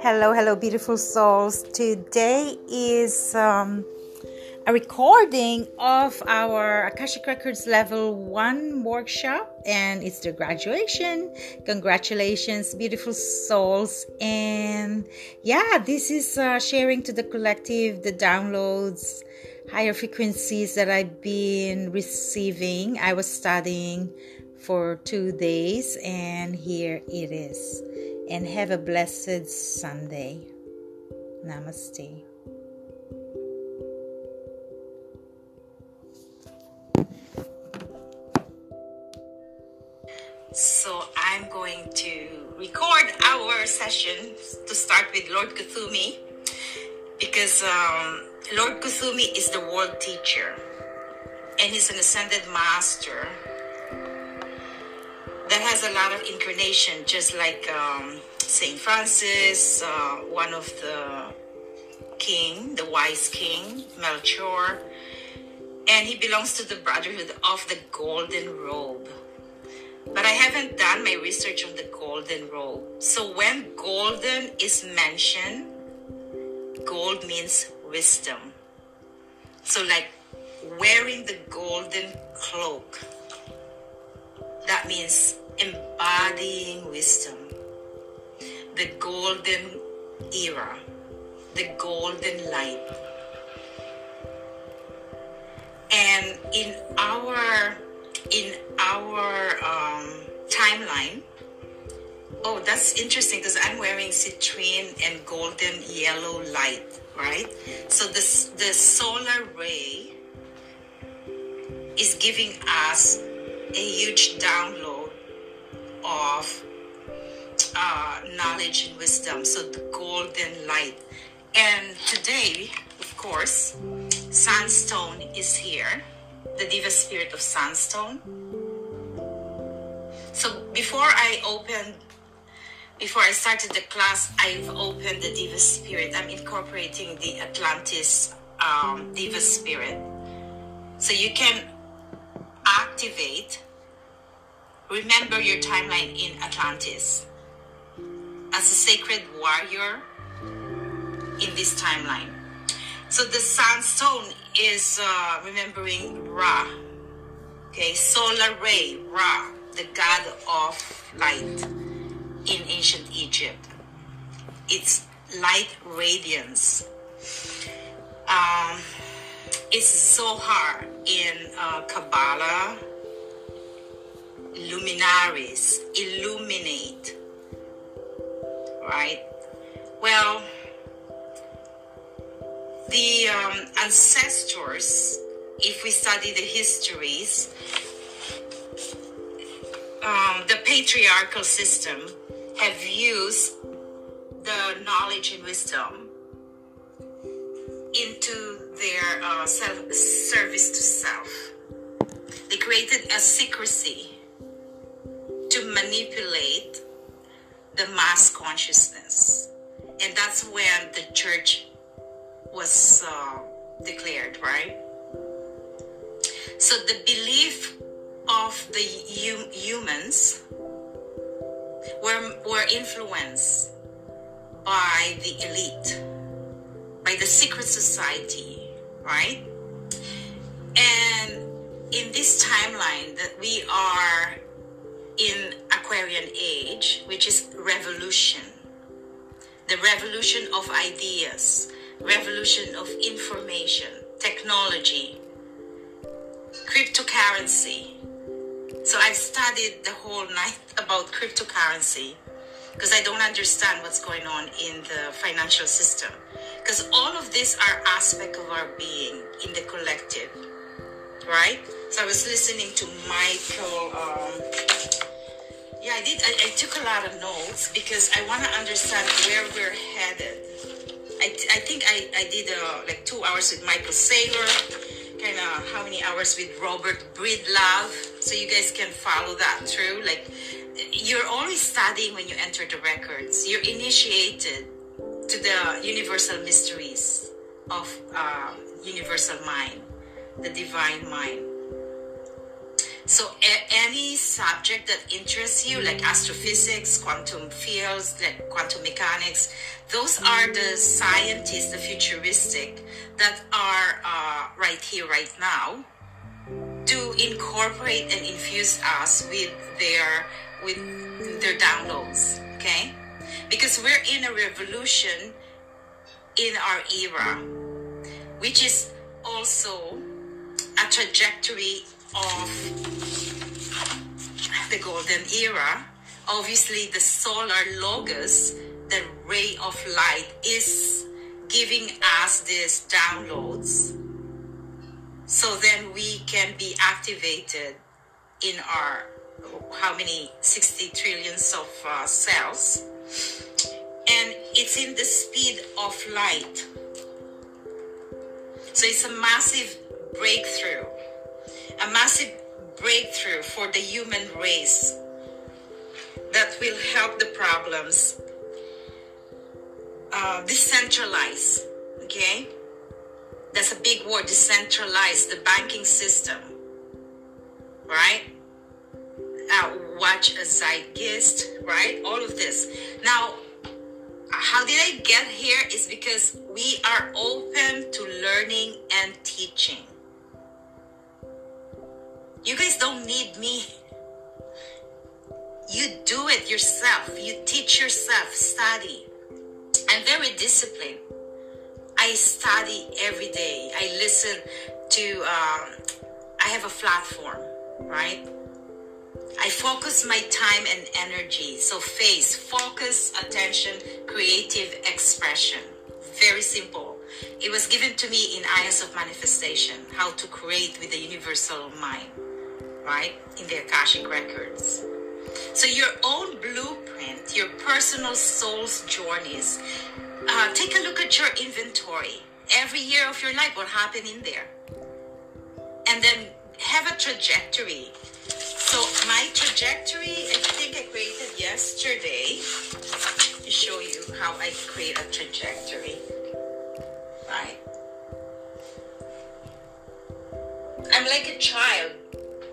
Hello, hello, beautiful souls. Today is um, a recording of our Akashic Records Level 1 workshop, and it's the graduation. Congratulations, beautiful souls. And yeah, this is uh, sharing to the collective the downloads, higher frequencies that I've been receiving. I was studying for two days, and here it is and have a blessed Sunday. Namaste. So I'm going to record our session to start with Lord Kuthumi because um, Lord Kuthumi is the world teacher and he's an ascended master that has a lot of incarnation, just like um, Saint Francis, uh, one of the king, the wise king, Melchior, and he belongs to the Brotherhood of the Golden Robe. But I haven't done my research on the Golden Robe. So when golden is mentioned, gold means wisdom. So like wearing the golden cloak that means embodying wisdom, the golden era, the golden light. And in our in our um, timeline, oh, that's interesting because I'm wearing citrine and golden yellow light, right? So this the solar ray is giving us a huge download of uh, knowledge and wisdom. So the golden light. And today, of course, Sandstone is here, the Diva Spirit of Sandstone. So before I opened, before I started the class, I've opened the Diva Spirit. I'm incorporating the Atlantis um, Diva Spirit. So you can activate remember your timeline in Atlantis as a sacred warrior in this timeline. So the sandstone is uh, remembering Ra, okay, solar ray, Ra, the god of light in ancient Egypt. It's light radiance. Um, it's Zohar in uh, Kabbalah luminaries, illuminate. Right? Well, the um, ancestors, if we study the histories, um, the patriarchal system have used the knowledge and wisdom into their uh, self, service to self. They created a secrecy to manipulate the mass consciousness. And that's when the church was uh, declared, right? So the belief of the hum- humans were, were influenced by the elite, by the secret society, right? And in this timeline that we are in Aquarian age, which is revolution. The revolution of ideas, revolution of information, technology, cryptocurrency. So I've studied the whole night about cryptocurrency because I don't understand what's going on in the financial system. Because all of these are aspects of our being in the collective, right? So I was listening to Michael. Um, yeah, I did. I, I took a lot of notes because I want to understand where we're headed. I, I think I, I did uh, like two hours with Michael Saylor, kind of how many hours with Robert Breedlove, so you guys can follow that through. Like, you're always studying when you enter the records. You're initiated to the universal mysteries of uh, universal mind, the divine mind. So a- any subject that interests you, like astrophysics, quantum fields, like quantum mechanics, those are the scientists, the futuristic, that are uh, right here, right now, to incorporate and infuse us with their with their downloads. Okay, because we're in a revolution in our era, which is also a trajectory of the golden era. Obviously, the solar logos, the ray of light, is giving us these downloads. So then we can be activated in our how many 60 trillions of uh, cells and it's in the speed of light so it's a massive breakthrough a massive breakthrough for the human race that will help the problems uh, decentralize. Okay? That's a big word decentralize the banking system. Right? Uh, watch a zeitgeist, right? All of this. Now, how did I get here? Is because we are open to learning and teaching. You guys don't need me. You do it yourself. You teach yourself, study. I'm very disciplined. I study every day. I listen to, um, I have a platform, right? I focus my time and energy. So, face, focus, attention, creative expression. Very simple. It was given to me in Ayahs of Manifestation how to create with the universal mind right? In the Akashic records. So your own blueprint, your personal soul's journeys. Uh, take a look at your inventory. Every year of your life, what happened in there? And then have a trajectory. So my trajectory, I think I created yesterday to show you how I create a trajectory. Right? I'm like a child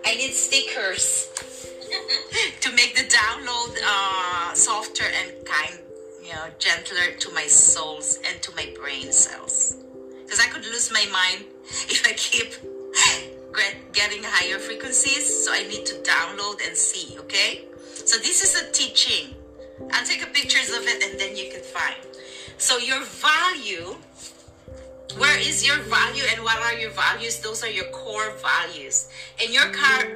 I need stickers to make the download uh, softer and kind, you know, gentler to my souls and to my brain cells. Because I could lose my mind if I keep getting higher frequencies. So I need to download and see, okay? So this is a teaching. I'll take a pictures of it and then you can find. So your value where is your value and what are your values? Those are your core values. And your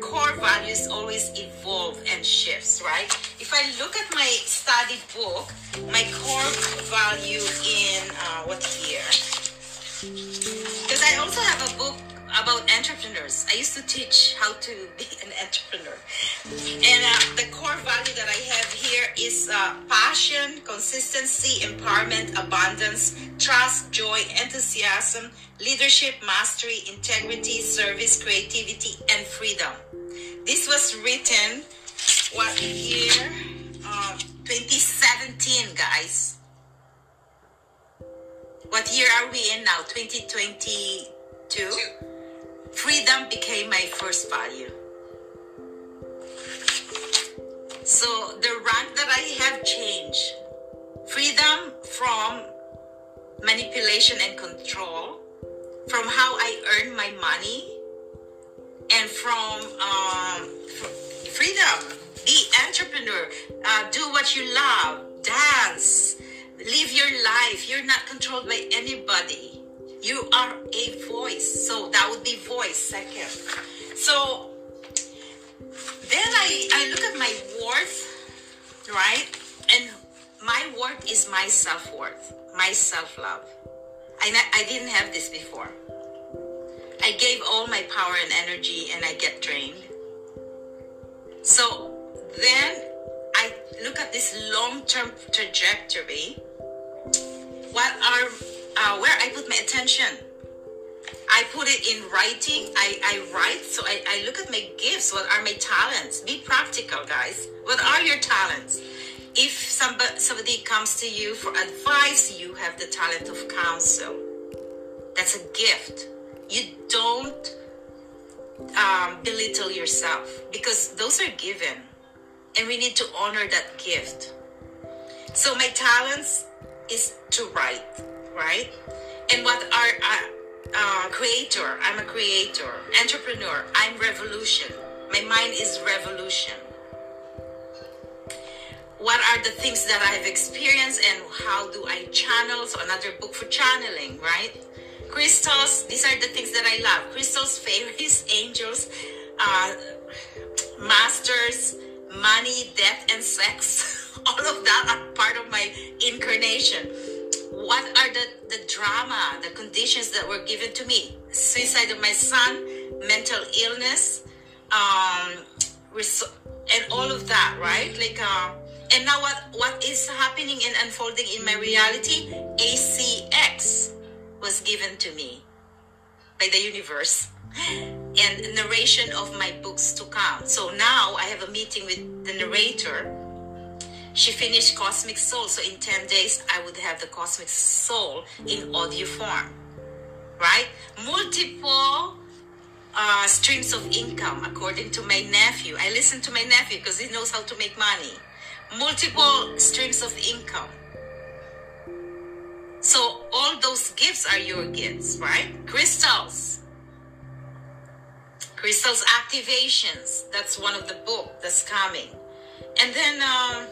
core values always evolve and shifts, right? If I look at my study book, my core value in uh, what year? Because I also have a book about entrepreneurs. I used to teach how to be an entrepreneur. And uh, the core value that I have here is uh, passion, consistency, empowerment, abundance, trust, joy, enthusiasm, leadership, mastery, integrity, service, creativity, and freedom. This was written what year? Uh, 2017, guys. What year are we in now? 2022? Two. Freedom became my first value. So the rank that I have changed freedom from manipulation and control, from how I earn my money, and from um, freedom. Be entrepreneur. Uh, do what you love. Dance. Live your life. You're not controlled by anybody you are a voice. So that would be voice second. So then I, I look at my worth, right? And my worth is my self worth, my self love. I, I didn't have this before. I gave all my power and energy and I get drained. So then I look at this long term trajectory. What are uh, where I put my attention. I put it in writing. I, I write. So I, I look at my gifts. What are my talents? Be practical, guys. What are your talents? If somebody, somebody comes to you for advice, you have the talent of counsel. That's a gift. You don't um, belittle yourself because those are given and we need to honor that gift. So my talents is to write, right? And what are uh, uh, creator? I'm a creator, entrepreneur. I'm revolution. My mind is revolution. What are the things that I've experienced and how do I channel? So another book for channeling, right? Crystals, these are the things that I love. Crystals, fairies, angels, uh, masters, money, death, and sex. All of that are part of my incarnation. What are the, the drama, the conditions that were given to me? Suicide of my son, mental illness, um, and all of that, right? Like, uh, and now what, what is happening and unfolding in my reality? ACX was given to me by the universe and narration of my books to come. So now I have a meeting with the narrator. She finished Cosmic Soul, so in 10 days I would have the Cosmic Soul in audio form. Right? Multiple uh, streams of income, according to my nephew. I listen to my nephew because he knows how to make money. Multiple streams of income. So all those gifts are your gifts, right? Crystals crystals activations that's one of the book that's coming and then um,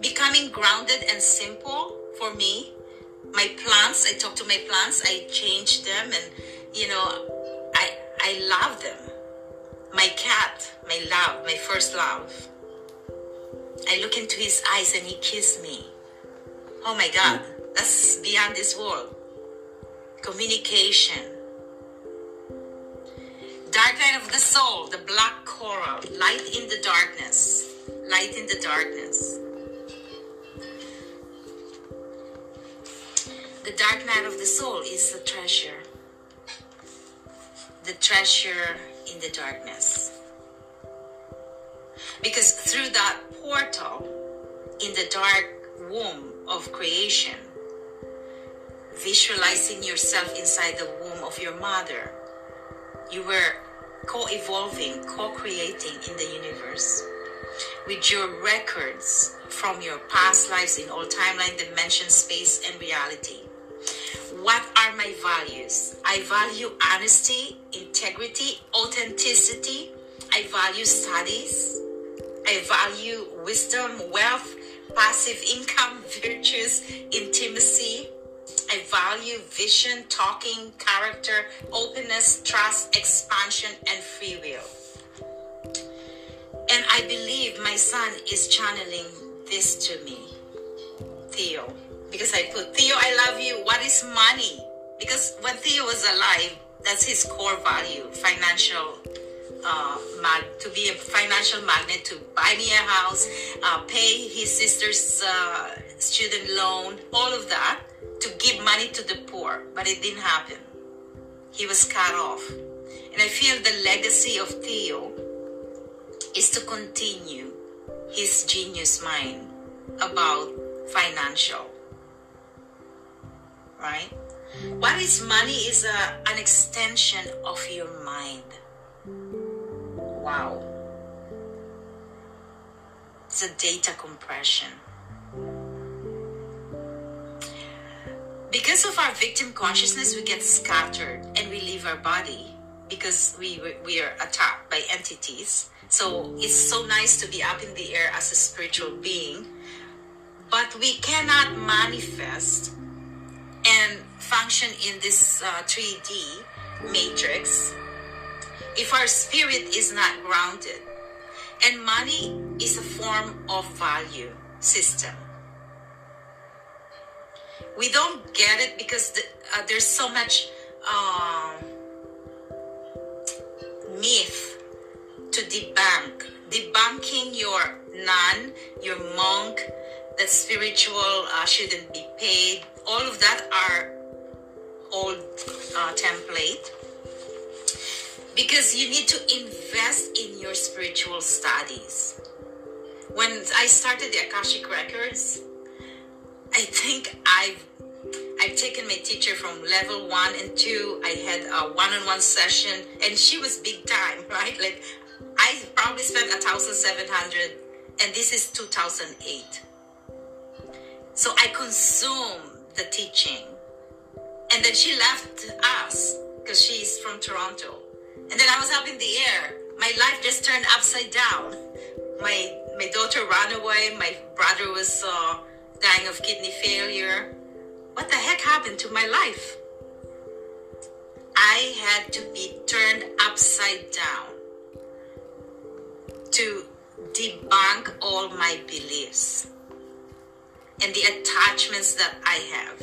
becoming grounded and simple for me. My plants i talk to my plants i change them and you know i i love them. My cat my love my first love. I look into his eyes and he kissed me. Oh my god mm. that's beyond this world. Communication. Dark night of the soul, the black coral, light in the darkness, light in the darkness. The dark night of the soul is the treasure, the treasure in the darkness. Because through that portal in the dark womb of creation, visualizing yourself inside the womb of your mother, you were co evolving, co creating in the universe with your records from your past lives in all timeline, dimension, space, and reality. What are my values? I value honesty, integrity, authenticity. I value studies. I value wisdom, wealth, passive income, virtues, intimacy, I value vision, talking, character, openness, trust, expansion, and free will. And I believe my son is channeling this to me, Theo. Because I put, Theo, I love you. What is money? Because when Theo was alive, that's his core value financial uh, mag- to be a financial magnet to buy me a house, uh, pay his sister's uh, student loan, all of that to give money to the poor, but it didn't happen. He was cut off. And I feel the legacy of Theo is to continue his genius mind about financial. Right? What is money is a, an extension of your mind. Wow. It's a data compression. because of our victim consciousness, we get scattered and we leave our body because we we are attacked by entities. So it's so nice to be up in the air as a spiritual being, but we cannot manifest and function in this uh, 3D matrix if our spirit is not grounded. And money is a form of value system. We don't get it because the, uh, there's so much um, myth to debunk. Debunking your nun your monk that spiritual uh, shouldn't be paid all of that are old uh, template because you need to invest in your spiritual studies when i started the akashic records I think I've I've taken my teacher from level one and two. I had a one-on-one session, and she was big time, right? Like I probably spent a thousand seven hundred, and this is two thousand eight. So I consumed the teaching, and then she left us because she's from Toronto, and then I was up in the air. My life just turned upside down. My my daughter ran away. My brother was uh, dying of kidney failure what the heck happened to my life? I had to be turned upside down to debunk all my beliefs and the attachments that I have.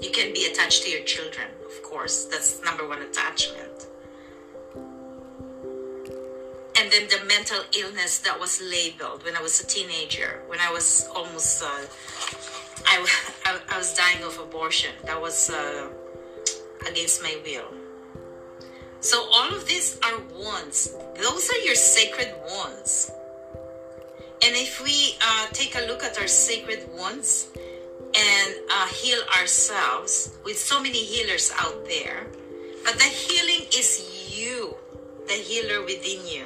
You can be attached to your children, of course. That's number one attachment. And then the mental illness that was labeled when I was a teenager, when I was almost uh, I, I, I, was dying of abortion. That was uh, against my will. So all of these are wounds. Those are your sacred wounds. And if we uh, take a look at our sacred wounds and uh, heal ourselves with so many healers out there, but the healing is you, the healer within you.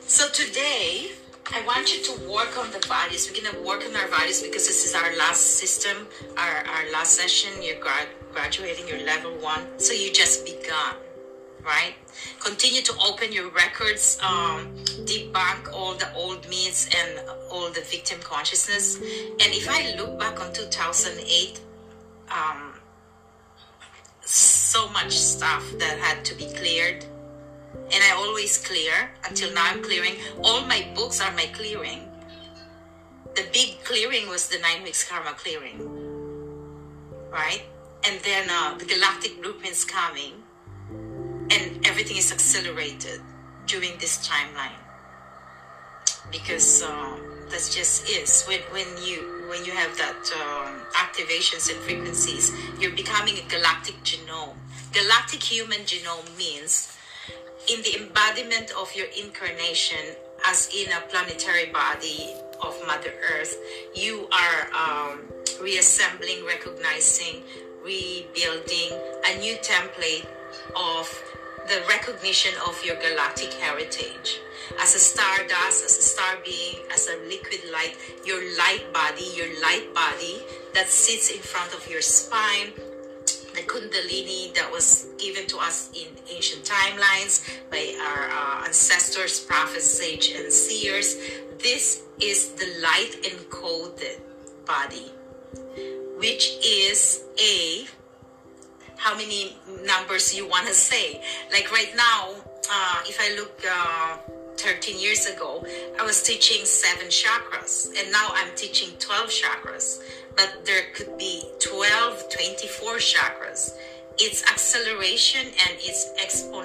So today, I want you to work on the bodies. We're going to work on our bodies because this is our last system, our, our last session. You're grad, graduating your level one. So you just begun, right? Continue to open your records, um, debunk all the old myths and all the victim consciousness. And if I look back on 2008, um, so much stuff that had to be cleared and I always clear until now I'm clearing. All my books are my clearing. The big clearing was the nine weeks karma clearing, right? And then uh, the galactic blueprint's coming, and everything is accelerated during this timeline because uh, that just is when when you when you have that um, activations and frequencies, you're becoming a galactic genome. Galactic human genome means in the embodiment of your incarnation as in a planetary body of Mother Earth, you are um, reassembling, recognizing, rebuilding a new template of the recognition of your galactic heritage. As a stardust, as a star being, as a liquid light, your light body, your light body that sits in front of your spine, the Kundalini that was given to us in ancient timelines by our uh, ancestors, prophets, sages, and seers. This is the light encoded body, which is a how many numbers you want to say. Like right now, uh, if I look uh, 13 years ago, I was teaching seven chakras, and now I'm teaching 12 chakras but there could be 12, 24 chakras. It's acceleration and it's exponential.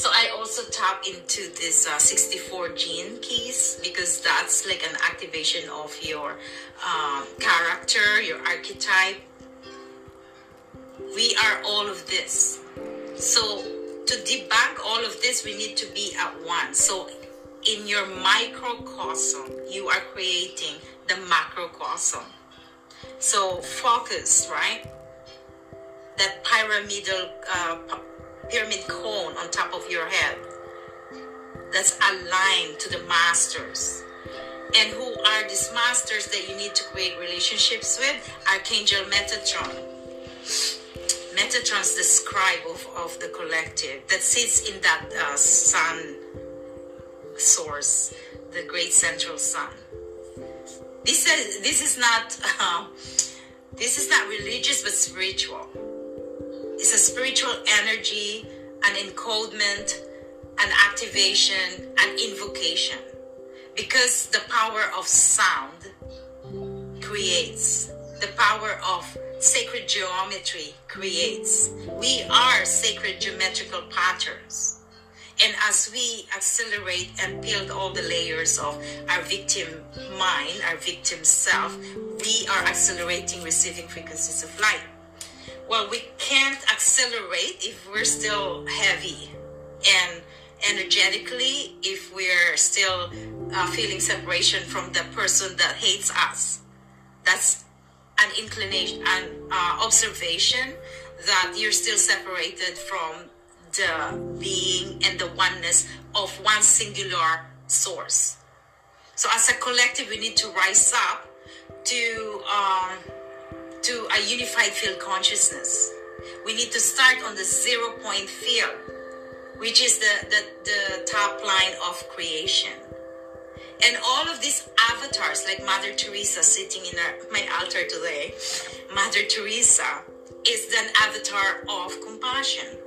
So I also tap into this uh, 64 gene keys because that's like an activation of your um, character, your archetype. We are all of this. So to debunk all of this, we need to be at one. So in your microcosm, you are creating the macrocosm. So focus, right? That pyramidal uh, pyramid cone on top of your head that's aligned to the masters. And who are these masters that you need to create relationships with? Archangel Metatron. Metatron's the scribe of, of the collective that sits in that uh, sun source, the great central sun. This is this is not uh, this is not religious but spiritual. It's a spiritual energy, an encodement, an activation, an invocation. Because the power of sound creates, the power of sacred geometry creates. We are sacred geometrical patterns. And as we accelerate and peel all the layers of our victim mind, our victim self, we are accelerating receiving frequencies of light. Well, we can't accelerate if we're still heavy and energetically if we're still uh, feeling separation from the person that hates us. That's an inclination, an uh, observation that you're still separated from the being and the oneness of one singular source. So as a collective, we need to rise up to um, to a unified field consciousness. We need to start on the zero point field, which is the, the, the top line of creation. And all of these avatars, like Mother Teresa sitting in our, my altar today, Mother Teresa is an avatar of compassion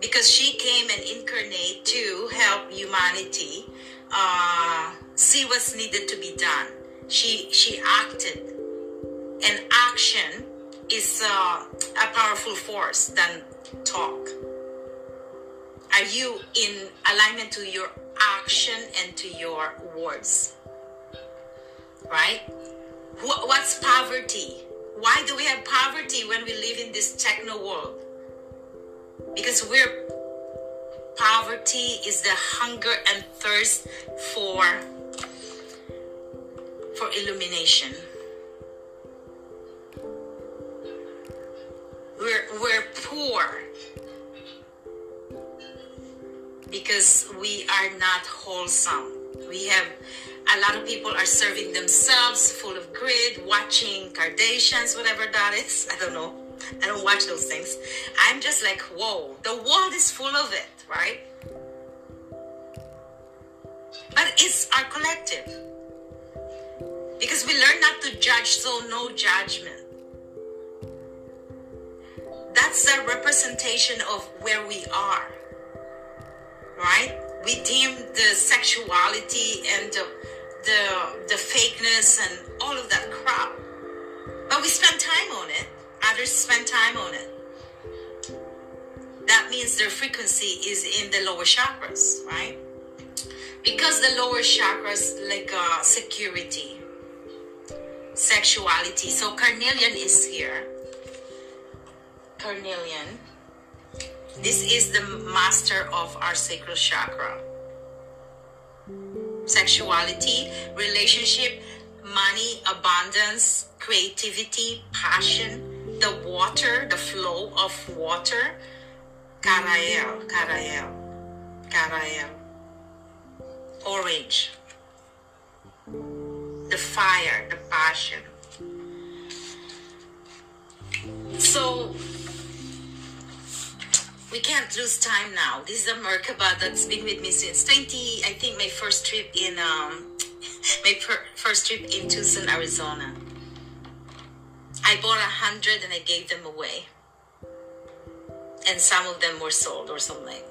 because she came and incarnate to help humanity uh, see what's needed to be done. She she acted, and action is uh, a powerful force than talk. Are you in alignment to your action and to your words? Right? What's poverty? Why do we have poverty when we live in this techno world? Because we're poverty is the hunger and thirst for for illumination. We're we're poor because we are not wholesome. We have a lot of people are serving themselves full of greed, watching Kardashians, whatever that is. I don't know. I don't watch those things. I'm just like, whoa, the world is full of it, right? But it's our collective. Because we learn not to judge, so no judgment. That's a representation of where we are right? We deem the sexuality and the, the, the fakeness and all of that crap. But we spend time on it. Others spend time on it. That means their frequency is in the lower chakras, right? Because the lower chakras, like uh, security, sexuality. So carnelian is here. Carnelian this is the master of our sacral chakra. Sexuality, relationship, money, abundance, creativity, passion, the water, the flow of water. Karael, Karael, Karael. Orange. The fire, the passion. So we can't lose time now. This is a Merkaba that's been with me since 20, I think my first trip in, um, my per- first trip in Tucson, Arizona. I bought a hundred and I gave them away. And some of them were sold or something.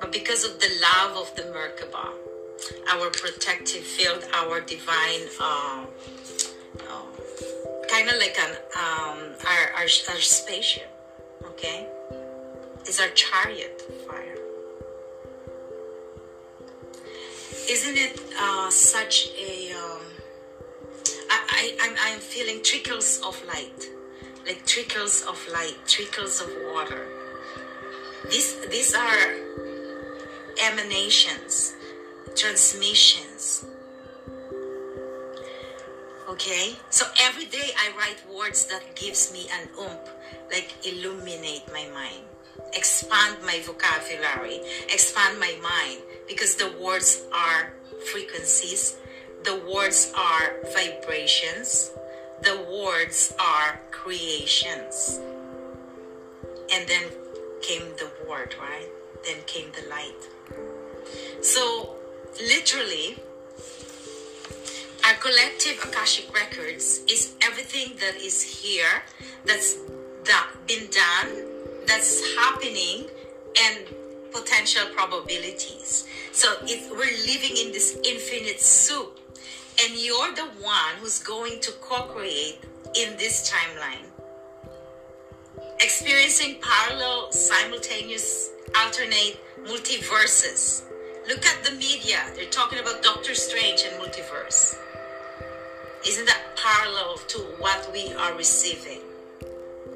But because of the love of the Merkaba, our protective field, our divine, uh, uh, kind of like an um, our, our, our spaceship, okay? Is our chariot fire. Isn't it uh, such a? Um, I, I, I'm, I'm feeling trickles of light, like trickles of light, trickles of water. These, these are emanations, transmissions. Okay, so every day I write words that gives me an oomph, like illuminate my mind expand my vocabulary, expand my mind, because the words are frequencies, the words are vibrations, the words are creations. And then came the word, right? Then came the light. So, literally, our collective Akashic records is everything that is here that's that been done that's happening and potential probabilities. So if we're living in this infinite soup, and you're the one who's going to co-create in this timeline, experiencing parallel, simultaneous, alternate multiverses. Look at the media; they're talking about Doctor Strange and multiverse. Isn't that parallel to what we are receiving?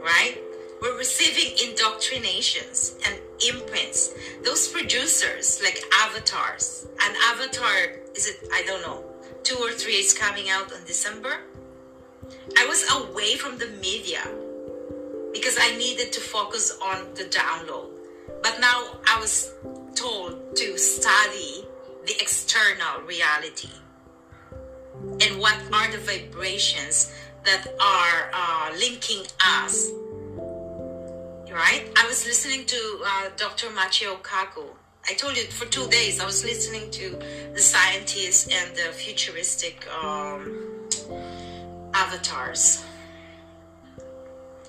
Right? We're receiving indoctrinations and imprints. Those producers, like avatars, an avatar is it? I don't know. Two or three is coming out in December. I was away from the media because I needed to focus on the download. But now I was told to study the external reality and what are the vibrations that are uh, linking us. Right? I was listening to uh, Dr. Michio Kaku. I told you for two days I was listening to the scientists and the futuristic um, avatars.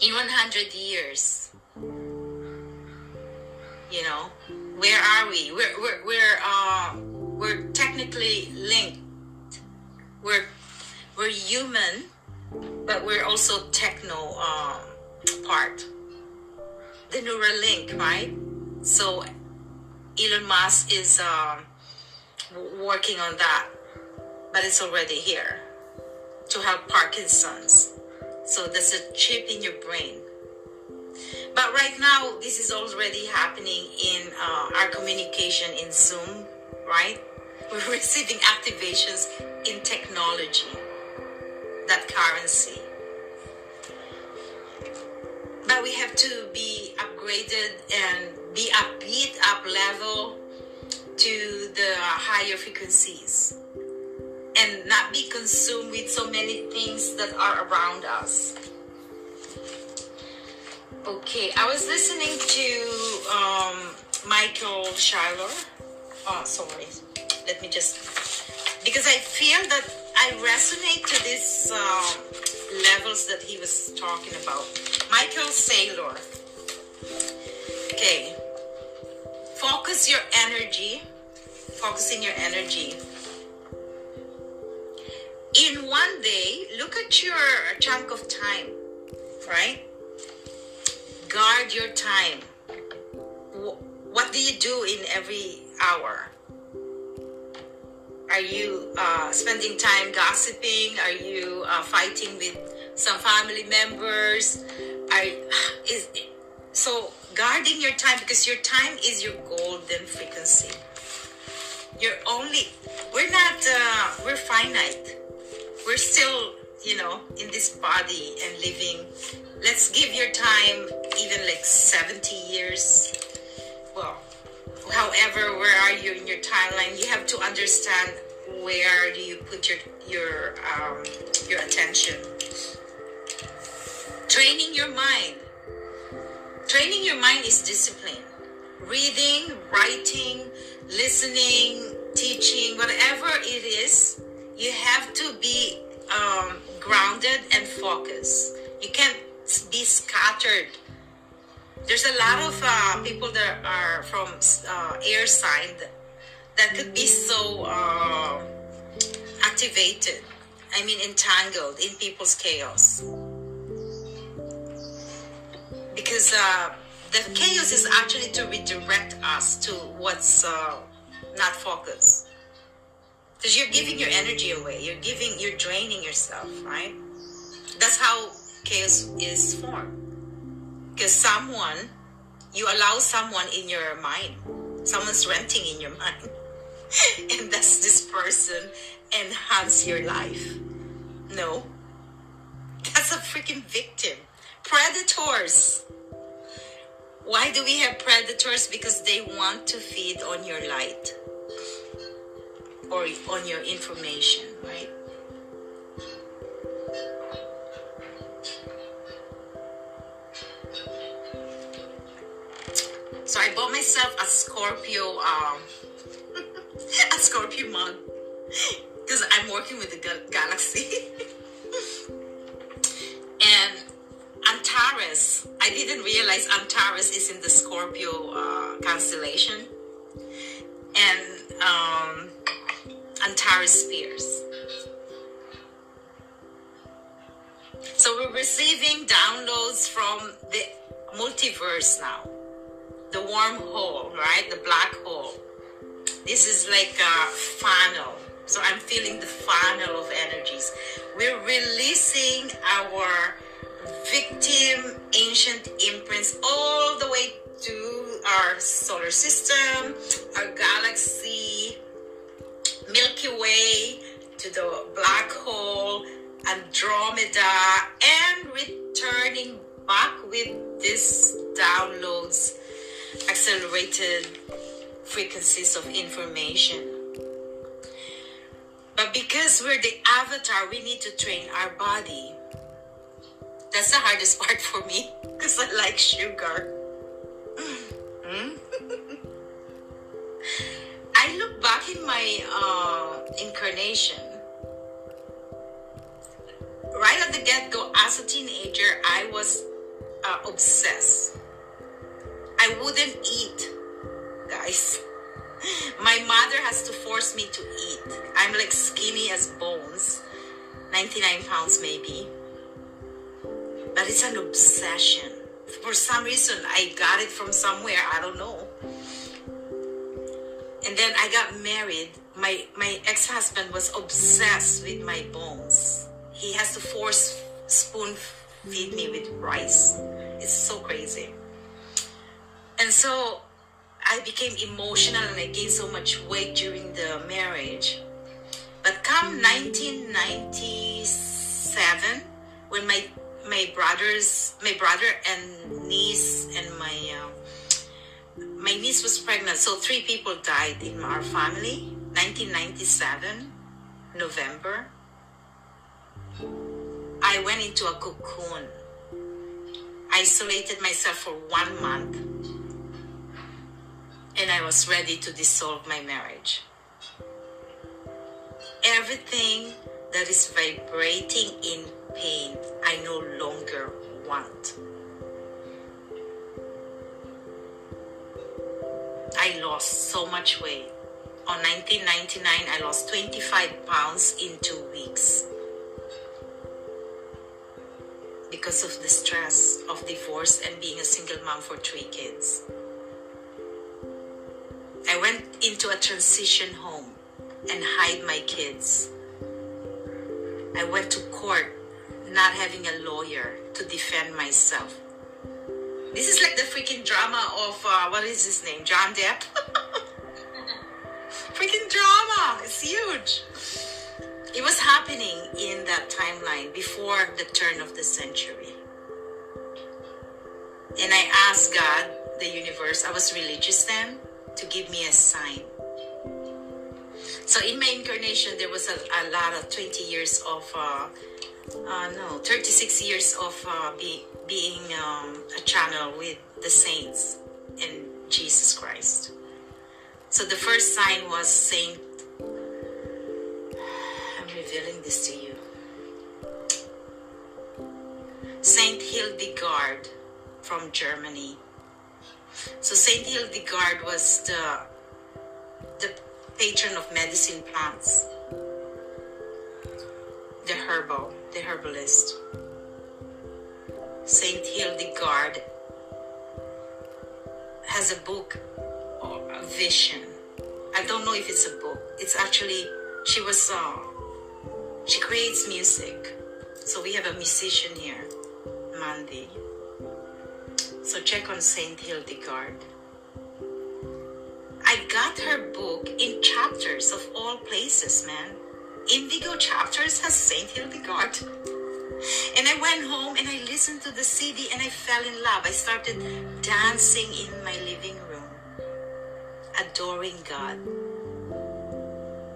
In 100 years, you know, where are we? We're, we're, we're, uh, we're technically linked. We're, we're human, but we're also techno um, part. The Neuralink, right? So Elon Musk is um, working on that, but it's already here to help Parkinson's. So there's a chip in your brain. But right now, this is already happening in uh, our communication in Zoom, right? We're receiving activations in technology, that currency. But we have to be upgraded and be bit up level to the higher frequencies and not be consumed with so many things that are around us. Okay, I was listening to um, Michael Shiler. Oh, sorry. Let me just because I feel that I resonate to these uh, levels that he was talking about. Saylor. Okay, focus your energy. Focusing your energy in one day, look at your chunk of time, right? Guard your time. What do you do in every hour? Are you uh, spending time gossiping? Are you uh, fighting with some family members? Are is so guarding your time because your time is your golden frequency. You're only we're not uh, we're finite we're still, you know, in this body and living. Let's give your time even like 70 years. Well, however, where are you in your timeline? You have to understand where do you put your your um, your attention. Training your mind. Training your mind is discipline. Reading, writing, listening, teaching, whatever it is, you have to be um, grounded and focused. You can't be scattered. There's a lot of uh, people that are from uh, air sign that, could be so uh, activated. I mean, entangled in people's chaos. Because uh, the chaos is actually to redirect us to what's uh, not focused because you're giving your energy away. You're giving you're draining yourself right? That's how chaos is formed. Because someone you allow someone in your mind. Someone's renting in your mind. And that's this person enhance your life. No. That's a freaking victim predators why do we have predators because they want to feed on your light or on your information, right? So I bought myself a Scorpio, um, a Scorpio mug because I'm working with the galaxy. Antares is in the Scorpio uh, constellation. And um, Antares spheres. So we're receiving downloads from the multiverse now. The wormhole, right? The black hole. This is like a funnel. So I'm feeling the funnel of energies. We're releasing our victim ancient imprints all the way to our solar system, our galaxy, Milky Way, to the black hole, Andromeda, and returning back with this downloads accelerated frequencies of information. But because we're the avatar, we need to train our body. That's the hardest part for me because I like sugar. Hmm? I look back in my uh, incarnation. Right at the get go, as a teenager, I was uh, obsessed. I wouldn't eat, guys. My mother has to force me to eat. I'm like skinny as bones, 99 pounds maybe. But it's an obsession. For some reason, I got it from somewhere, I don't know. And then I got married. My my ex-husband was obsessed with my bones. He has to force spoon feed me with rice. It's so crazy. And so I became emotional and I gained so much weight during the marriage. But come 1997, when my my brothers, my brother and niece and my uh, my niece was pregnant, so three people died in our family. 1997, November. I went into a cocoon, isolated myself for one month, and I was ready to dissolve my marriage. Everything that is vibrating in pain, I no longer want. I lost so much weight. On 1999, I lost 25 pounds in two weeks because of the stress of divorce and being a single mom for three kids. I went into a transition home and hide my kids. I went to court not having a lawyer to defend myself. This is like the freaking drama of uh, what is his name? John Depp. freaking drama. It's huge. It was happening in that timeline before the turn of the century. And I asked God, the universe, I was religious then, to give me a sign. So in my incarnation, there was a, a lot of 20 years of, uh, uh, no, 36 years of uh, be, being um, a channel with the saints and Jesus Christ. So the first sign was Saint. I'm revealing this to you. Saint Hildegard from Germany. So Saint Hildegard was the the patron of medicine plants, the herbal, the herbalist. Saint Hildegard has a book or a vision. I don't know if it's a book. It's actually she was uh, she creates music. So we have a musician here, Mandy. So check on Saint Hildegard. I got her book in chapters of all places, man. Indigo Chapters has Saint Hildegard. And I went home and I listened to the CD and I fell in love. I started dancing in my living room, adoring God.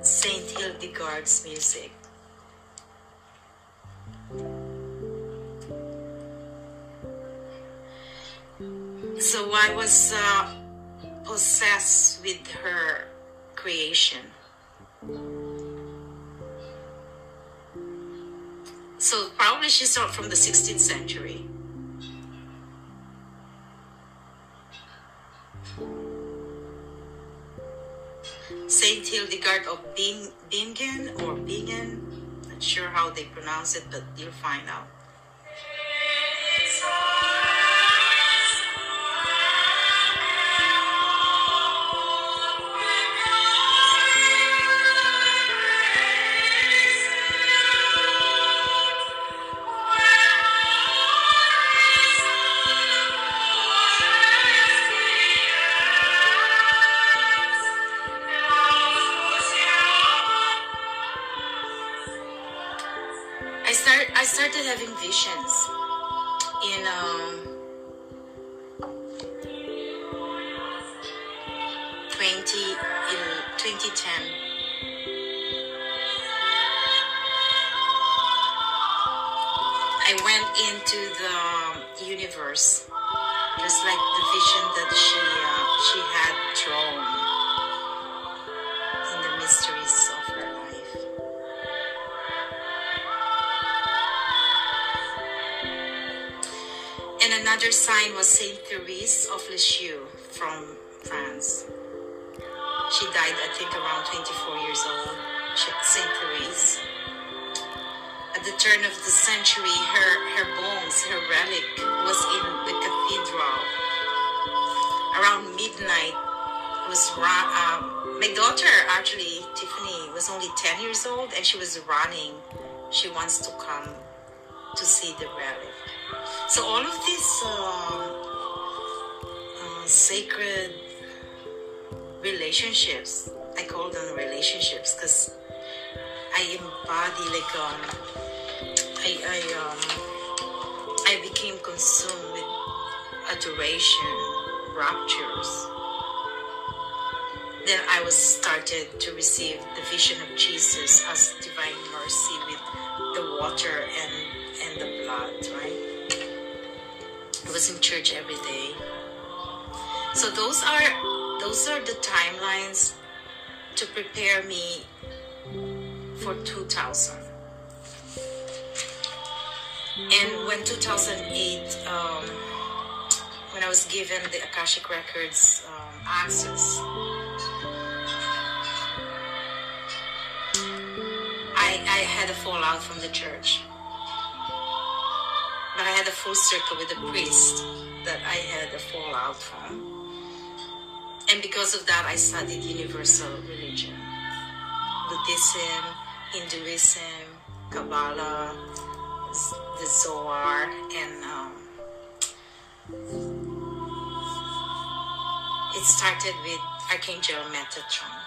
Saint Hildegard's music. So I was uh, possessed with her creation. So probably she's not from the 16th century. Saint Hildegard of Bing, Bingen or Bingen, not sure how they pronounce it, but you'll find out. Universe, just like the vision that she uh, she had drawn in the mysteries of her life. And another sign was Saint Therese of Lisieux from France. She died, I think, around 24 years old. Saint Therese the turn of the century, her, her bones, her relic, was in the cathedral. Around midnight, was um, my daughter actually Tiffany was only 10 years old and she was running. She wants to come to see the relic. So all of these uh, uh, sacred relationships, I call them relationships because I embody like um, I I um I became consumed with adoration, raptures. Then I was started to receive the vision of Jesus as divine mercy with the water and and the blood, right? I was in church every day. So those are those are the timelines to prepare me for 2000 and when 2008 um, when i was given the akashic records um, access I, I had a fallout from the church. But i had a full circle with the priest that i had a fallout from. And because of that i studied universal religion. Buddhism hinduism kabbalah the Zohar and um, it started with Archangel Metatron.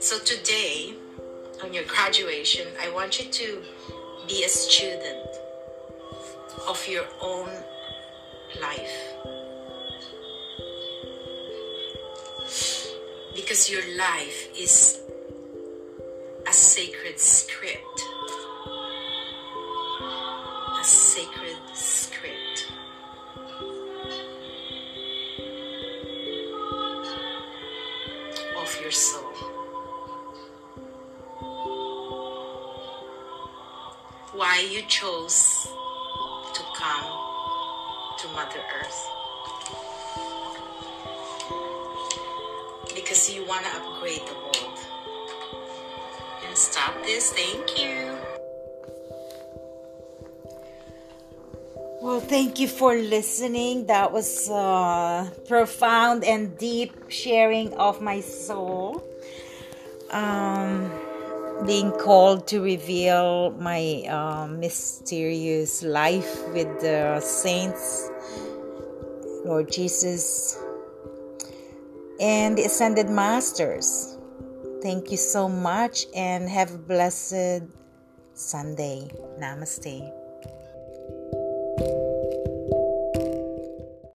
So today, on your graduation, I want you to be a student of your own life. Because your life is a sacred script. A sacred script. Of your soul. Why you chose to come to Mother Earth. Want to upgrade the world. And stop this. Thank you. Well, thank you for listening. That was uh, profound and deep sharing of my soul. Um, being called to reveal my uh, mysterious life with the saints, Lord Jesus, and the Ascended Masters. Thank you so much and have a blessed Sunday. Namaste.